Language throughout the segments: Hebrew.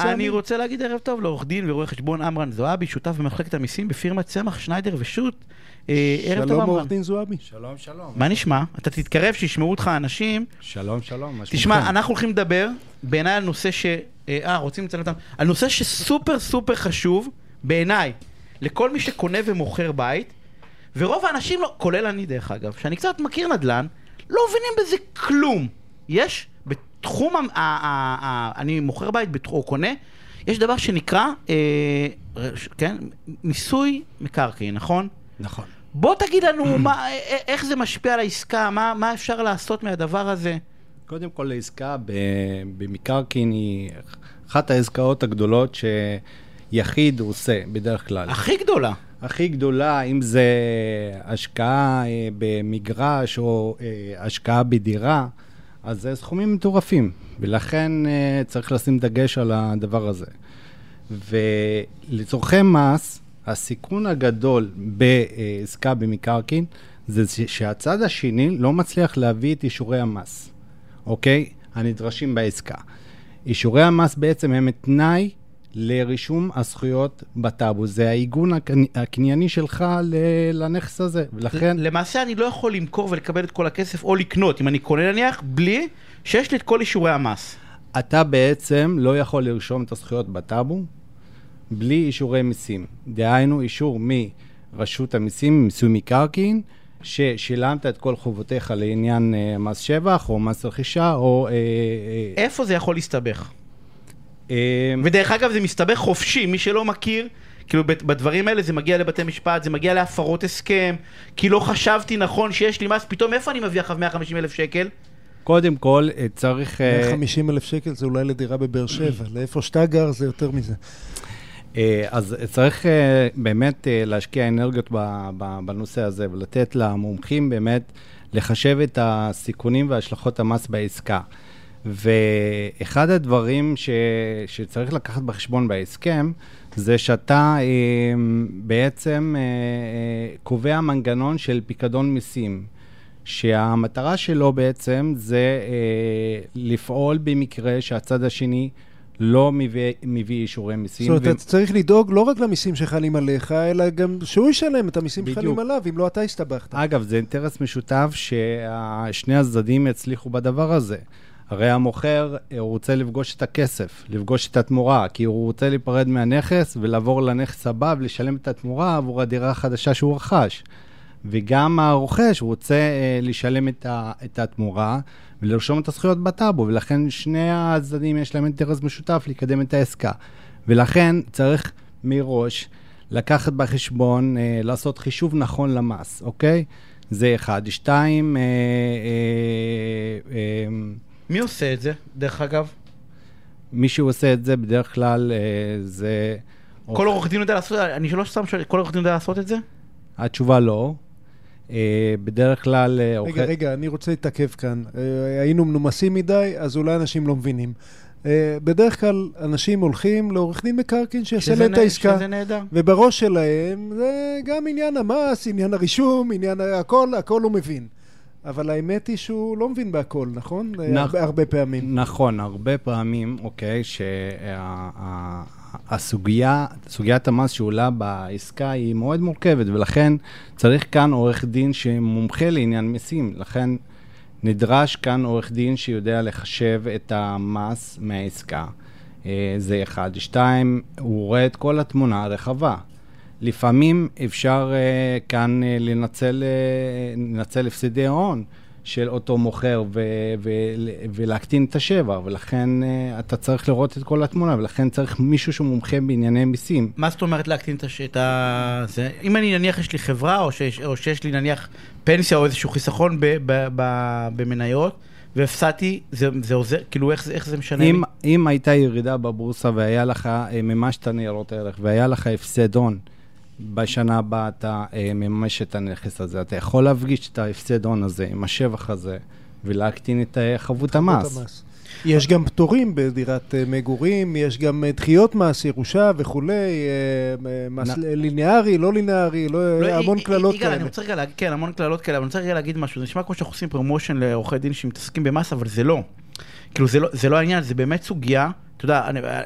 אני רוצה להגיד ערב טוב לעורך דין ורואה חשבון עמרן זועבי, שותף במחלקת המיסים בפירמת צמח שניידר ושות'. אה, ערב טוב שלום עמרן. עורך דין זועבי. שלום, שלום. מה נשמע? אתה תתקרב, שישמעו אותך אנשים. שלום, שלום. מה תשמע? אנחנו הולכים לדבר בעיניי על נושא ש... אה, אה, רוצים לציין אותם? על נושא שסופר סופר חשוב בעיניי לכל מי שקונה ומוכר בית, ורוב האנשים, לא, כולל אני דרך אגב, שאני קצת מכיר נדל"ן, לא מבינים בזה כלום. יש בתחום, ה- ה- ה- ה- אני מוכר בית בת- או קונה, יש דבר שנקרא, אה, רש- כן, מיסוי מקרקעין, נכון? נכון. בוא תגיד לנו מה, א- א- איך זה משפיע על העסקה, מה, מה אפשר לעשות מהדבר הזה. קודם כל, העסקה במקרקעין היא אחת העסקאות הגדולות שיחיד עושה בדרך כלל. הכי גדולה. הכי גדולה, אם זה השקעה אה, במגרש או אה, השקעה בדירה, אז זה סכומים מטורפים, ולכן אה, צריך לשים דגש על הדבר הזה. ולצורכי מס, הסיכון הגדול בעסקה במקרקעין זה שהצד השני לא מצליח להביא את אישורי המס, אוקיי? הנדרשים בעסקה. אישורי המס בעצם הם תנאי לרישום הזכויות בטאבו. זה העיגון הקני- הקנייני שלך לנכס הזה, ולכן... למעשה אני לא יכול למכור ולקבל את כל הכסף או לקנות, אם אני קונה נניח, בלי שיש לי את כל אישורי המס. אתה בעצם לא יכול לרשום את הזכויות בטאבו בלי אישורי מיסים. דהיינו, אישור מרשות המיסים, מיסוי מקרקעין, ששילמת את כל חובותיך לעניין אה, מס שבח או מס רכישה או... אה, אה, איפה זה יכול להסתבך? אה, ודרך אגב זה מסתבך חופשי, מי שלא מכיר, כאילו בדברים האלה זה מגיע לבתי משפט, זה מגיע להפרות הסכם, כי לא חשבתי נכון שיש לי מס, פתאום איפה אני מביא אחריו 150 אלף שקל? קודם כל, אה, צריך... אה, 150 אלף שקל זה אולי לדירה בבאר שבע, לאיפה שאתה גר זה יותר מזה. אה, אז צריך אה, באמת אה, להשקיע אנרגיות בנושא הזה ולתת למומחים באמת לחשב את הסיכונים והשלכות המס בעסקה. ואחד הדברים ש... שצריך לקחת בחשבון בהסכם, זה שאתה אה, בעצם אה, אה, קובע מנגנון של פיקדון מיסים, שהמטרה שלו בעצם זה אה, לפעול במקרה שהצד השני לא מביא, מביא אישורי מיסים. זאת אומרת, אתה צריך לדאוג לא רק למיסים שחלים עליך, אלא גם שהוא ישלם את המיסים בדיוק. שחלים עליו, אם לא אתה הסתבכת. אגב, זה אינטרס משותף ששני הצדדים יצליחו בדבר הזה. הרי המוכר, אה, הוא רוצה לפגוש את הכסף, לפגוש את התמורה, כי הוא רוצה להיפרד מהנכס ולעבור לנכס הבא ולשלם את התמורה עבור הדירה החדשה שהוא רכש. וגם הרוכש רוצה אה, לשלם את, ה, את התמורה ולרשום את הזכויות בטאבו, ולכן שני הצדדים יש להם אינטרס משותף לקדם את העסקה. ולכן צריך מראש לקחת בחשבון, אה, לעשות חישוב נכון למס, אוקיי? זה אחד. שתיים, אה, אה, אה, מי עושה את זה, דרך אגב? מי שעושה את זה בדרך כלל אה, זה... כל עורך דין יודע לעשות, אני לא סתם שואל, כל עורך דין יודע לעשות את זה? התשובה לא. אה, בדרך כלל... אה, רגע, רגע, אני רוצה להתעכב כאן. אה, היינו מנומסים מדי, אז אולי אנשים לא מבינים. בדרך כלל אנשים הולכים לעורך דין מקרקעין שיעשה להם את העסקה. שזה נהדר. ובראש שלהם זה גם עניין המס, עניין הרישום, עניין הכל, הכל הוא מבין. אבל האמת היא שהוא לא מבין בהכל, נכון? נכ- הרבה, הרבה פעמים. נכון, הרבה פעמים, אוקיי, שהסוגיה, סוגיית המס שעולה בעסקה היא מאוד מורכבת, ולכן צריך כאן עורך דין שמומחה לעניין מיסים. לכן נדרש כאן עורך דין שיודע לחשב את המס מהעסקה. אה, זה אחד. שתיים, הוא רואה את כל התמונה הרחבה. לפעמים אפשר uh, כאן uh, לנצל, uh, לנצל הפסדי הון של אותו מוכר ו- ו- ולהקטין את השבע, ולכן uh, אתה צריך לראות את כל התמונה, ולכן צריך מישהו שהוא מומחה בענייני מיסים. מה זאת אומרת להקטין את הש- את ה... זה? אם אני נניח יש לי חברה, או שיש, או שיש לי נניח פנסיה או איזשהו חיסכון ב, ב, ב, במניות, והפסדתי, זה, זה עוזר, כאילו איך, איך זה משנה אם, לי? אם הייתה ירידה בבורסה והיה לך, מימשת ניירות ערך, והיה לך הפסד הון, בשנה הבאה אתה uh, מממש את הנכס הזה, אתה יכול להפגיש את ההפסד הון הזה עם השבח הזה, ולהקטין את uh, חבות המס. המס. יש גם פטורים בדירת אה, מגורים, יש גם אה, דחיות מס, ירושה וכולי, אה, אה, מס נ- ליניארי, לא ליניארי, לא, לא, המון קללות יגאל, אני כאלה. רוצה רגע להגיד, כן, המון קללות כאלה, אבל אני רוצה רגע להגיד משהו, זה נשמע כמו שאנחנו עושים promotion לעורכי דין שמתעסקים במס, אבל זה לא. כאילו, זה לא, זה לא העניין, זה באמת סוגיה, אתה יודע, אני- אה,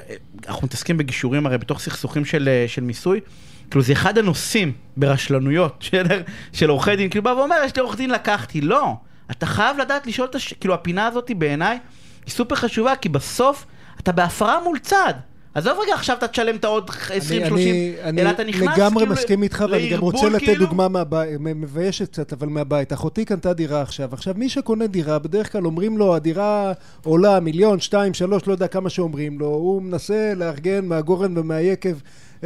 אנחנו מתעסקים בגישורים הרי בתוך סכסוכים של, אה, של מיסוי. כאילו זה אחד הנושאים ברשלנויות של, של עורכי דין, כאילו בא ואומר, יש לי עורך דין, לקחתי. לא, אתה חייב לדעת לשאול את הש... כאילו הפינה הזאת בעיניי היא סופר חשובה, כי בסוף אתה בהפרה מול צד. עזוב רגע, עכשיו אתה תשלם את העוד 20-30, אני, אני, אלא אתה נכנס אני לגמרי כאילו מסכים איתך, ואני גם רוצה לתת כאילו. דוגמה מהבית, מביישת קצת, אבל מהבית. אחותי קנתה דירה עכשיו. עכשיו, מי שקונה דירה, בדרך כלל אומרים לו, הדירה עולה מיליון, שתיים, שלוש, לא יודע כמה שאומרים לו. הוא מנסה לארגן מהגורן ומהיקב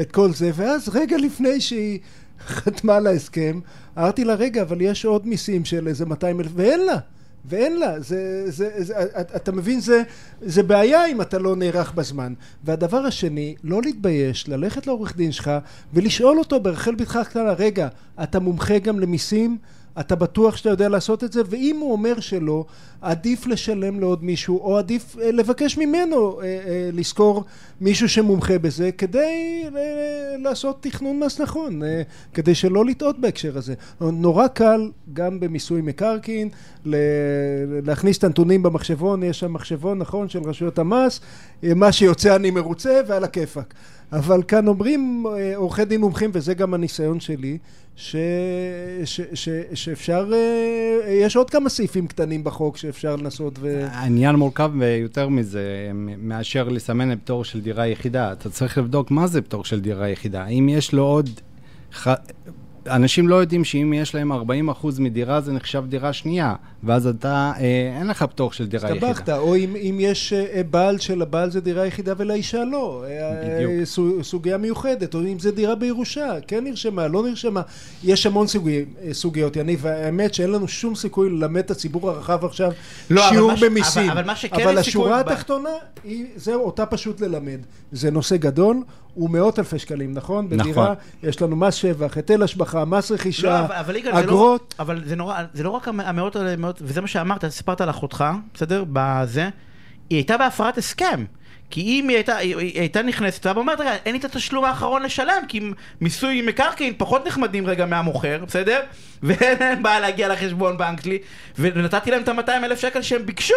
את כל זה, ואז רגע לפני שהיא חתמה על ההסכם, אמרתי לה, רגע, אבל יש עוד מיסים של איזה 200 אלף, ואין לה. ואין לה, זה, זה, זה, אתה- אתה מבין, זה, זה בעיה אם אתה לא נערך בזמן. והדבר השני, לא להתבייש, ללכת לעורך דין שלך ולשאול אותו ברחל בתך הקטנה, רגע, אתה מומחה גם למיסים? אתה בטוח שאתה יודע לעשות את זה? ואם הוא אומר שלא, עדיף לשלם לעוד מישהו, או עדיף אה, לבקש ממנו אה, אה, לשכור מישהו שמומחה בזה, כדי לעשות תכנון מס נכון, כדי שלא לטעות בהקשר הזה. נורא קל, גם במיסוי מקרקעין, להכניס את הנתונים במחשבון, יש שם מחשבון, נכון, של רשויות המס, מה שיוצא אני מרוצה ועל הכיפאק. אבל כאן אומרים אה, עורכי דין מומחים, וזה גם הניסיון שלי, ש, ש, ש, שאפשר, אה, יש עוד כמה סעיפים קטנים בחוק שאפשר לנסות ו... העניין מורכב יותר מזה, מאשר לסמן פטור של דירה יחידה. אתה צריך לבדוק מה זה פטור של דירה יחידה. האם יש לו עוד... ח... אנשים לא יודעים שאם יש להם 40% מדירה זה נחשב דירה שנייה, ואז אתה, אה, אין לך פטור של דירה יחידה. הסתבכת, או אם, אם יש אה, בעל של הבעל זה דירה יחידה ולאישה לא. אה, בדיוק. אה, סוג- סוגיה מיוחדת, או אם זה דירה בירושה, כן נרשמה, לא נרשמה. יש המון סוגי, אה, סוגיות, יניב, והאמת שאין לנו שום סיכוי ללמד את הציבור הרחב עכשיו לא, אבל שיעור במיסים. אבל- אבל מה שכן אבל יש סיכוי השורה ב- התחתונה, היא, זהו, אותה פשוט ללמד. זה נושא גדול, הוא מאות אלפי שקלים, נכון? נכון. בדירה יש לנו מס שבח, היטל השבחה, מס רכישה, לא, אבל, אבל יגאל, זה לא, אגרות. אבל זה נורא, זה לא רק המ- המאות האלה, וזה מה שאמרת, סיפרת על אחותך, בסדר? בזה, היא הייתה בהפרת הסכם. כי אם היא הייתה, היא, היא הייתה נכנסת ואומרת, רגע, אין לי את התשלום האחרון לשלם, כי מיסוי מקרקעין פחות נחמדים רגע מהמוכר, בסדר? ואין בעיה להגיע לחשבון בנק שלי, ונתתי להם את ה-200 אלף שקל שהם ביקשו.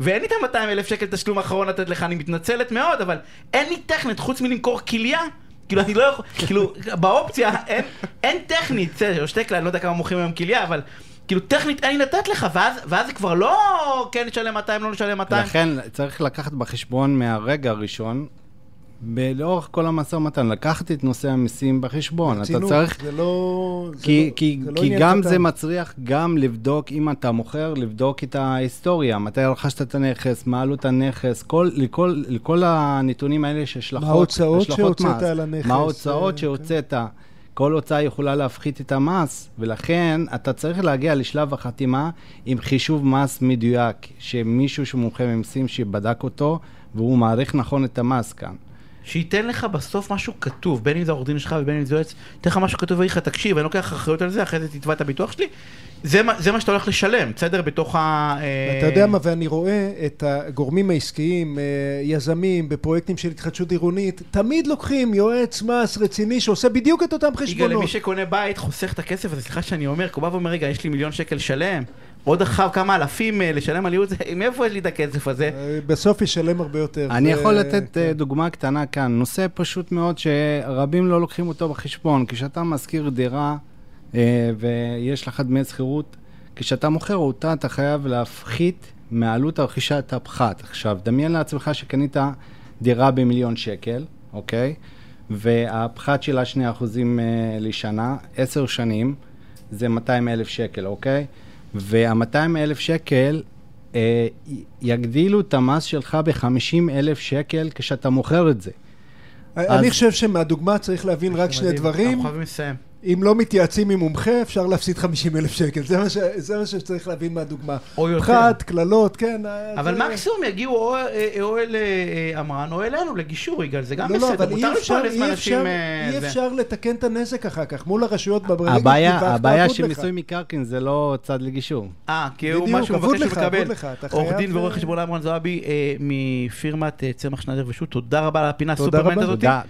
ואין לי את ה-200 אלף שקל תשלום אחרון לתת לך, אני מתנצלת מאוד, אבל אין לי טכנית חוץ מלמכור כליה. כאילו, אני לא יכול, כאילו, באופציה, אין, אין טכנית, בסדר, שטקלה, אני לא יודע כמה מוכרים היום כליה, אבל כאילו, טכנית אין לי לתת לך, ואז, ואז זה כבר לא כן נשלם 200, לא נשלם 200. לכן צריך לקחת בחשבון מהרגע הראשון, לאורך כל המשא ומתן, לקחת את נושא המיסים בחשבון. אתה צריך... זה לא... זה כי, לא- כי, זה לא כי גם קטן. זה מצריך גם לבדוק, אם אתה מוכר, לבדוק את ההיסטוריה, מתי רכשת את הנכס, מה עלות הנכס, כל, לכל, לכל הנתונים האלה יש השלכות, מה ההוצאות שהוצאת מס. על הנכס, מה ההוצאות אה, שהוצאת. כל הוצאה יכולה להפחית את המס, ולכן אתה צריך להגיע לשלב החתימה עם חישוב מס מדויק, שמישהו שמומחה במיסים שבדק אותו, והוא מעריך נכון את המס כאן. שייתן לך בסוף משהו כתוב, בין אם זה העורך דין שלך ובין אם זה יועץ, ייתן לך משהו כתוב ויגיד לך, תקשיב, אני לוקח אחריות על זה, אחרי זה תתבע את הביטוח שלי. זה מה, זה מה שאתה הולך לשלם, בסדר? בתוך ה... אה, אתה יודע מה, ואני רואה את הגורמים העסקיים, אה, יזמים, בפרויקטים של התחדשות עירונית, תמיד לוקחים יועץ מס רציני שעושה בדיוק את אותם יגאל, חשבונות. למי שקונה בית, חוסך את הכסף הזה, סליחה שאני אומר, כי הוא בא ואומר, רגע, יש לי מיליון שקל לשלם, עוד אחר כמה אלפים אה, לשלם על ייעוץ, מאיפה יש לי את הכסף הזה? בסוף ישלם הרבה יותר. אני יכול לתת כן. דוגמה קטנה כאן, נושא פשוט מאוד שרבים לא לוקחים אותו בחשבון. כשאתה משכיר דירה ויש לך דמי שכירות, כשאתה מוכר אותה אתה חייב להפחית מעלות הרכישה את הפחת. עכשיו, דמיין לעצמך שקנית דירה במיליון שקל, אוקיי? והפחת שלה 2% אה, לשנה, 10 שנים, זה 200 אלף שקל, אוקיי? וה-200 אלף שקל אה, יגדילו את המס שלך ב-50 אלף שקל כשאתה מוכר את זה. אני אז- חושב שמהדוגמה צריך להבין רק שני מדהים. דברים. אנחנו חייבים לסיים. אם לא מתייעצים עם מומחה, אפשר להפסיד 50 אלף שקל. זה מה ש- זה מה שצריך להבין מהדוגמה. או יותר. פחת, קללות, כן. אבל זה- מקסימום יגיעו או אה, או אל אה, אמרן או אלינו לגישור, יגאל, זה גם לא, לא, בסדר, אבל מותר אי אפשר, לפרנס אי מאנשים... אפשר, אה, אי. אפשר לתקן את הנזק אחר כך מול הרשויות ברגע הבעיה, הבעיה אבוד של לך. מיסוי מקרקעין זה לא צד לגישור. אה, כי הוא אבוד מבקש אתה עורך דין ורואה אה, חשבון אמרן זועבי אה, מפירמת אה, צמח שנדר ושות', תודה רבה על הפינה הסופרמנט. הזאת. תודה.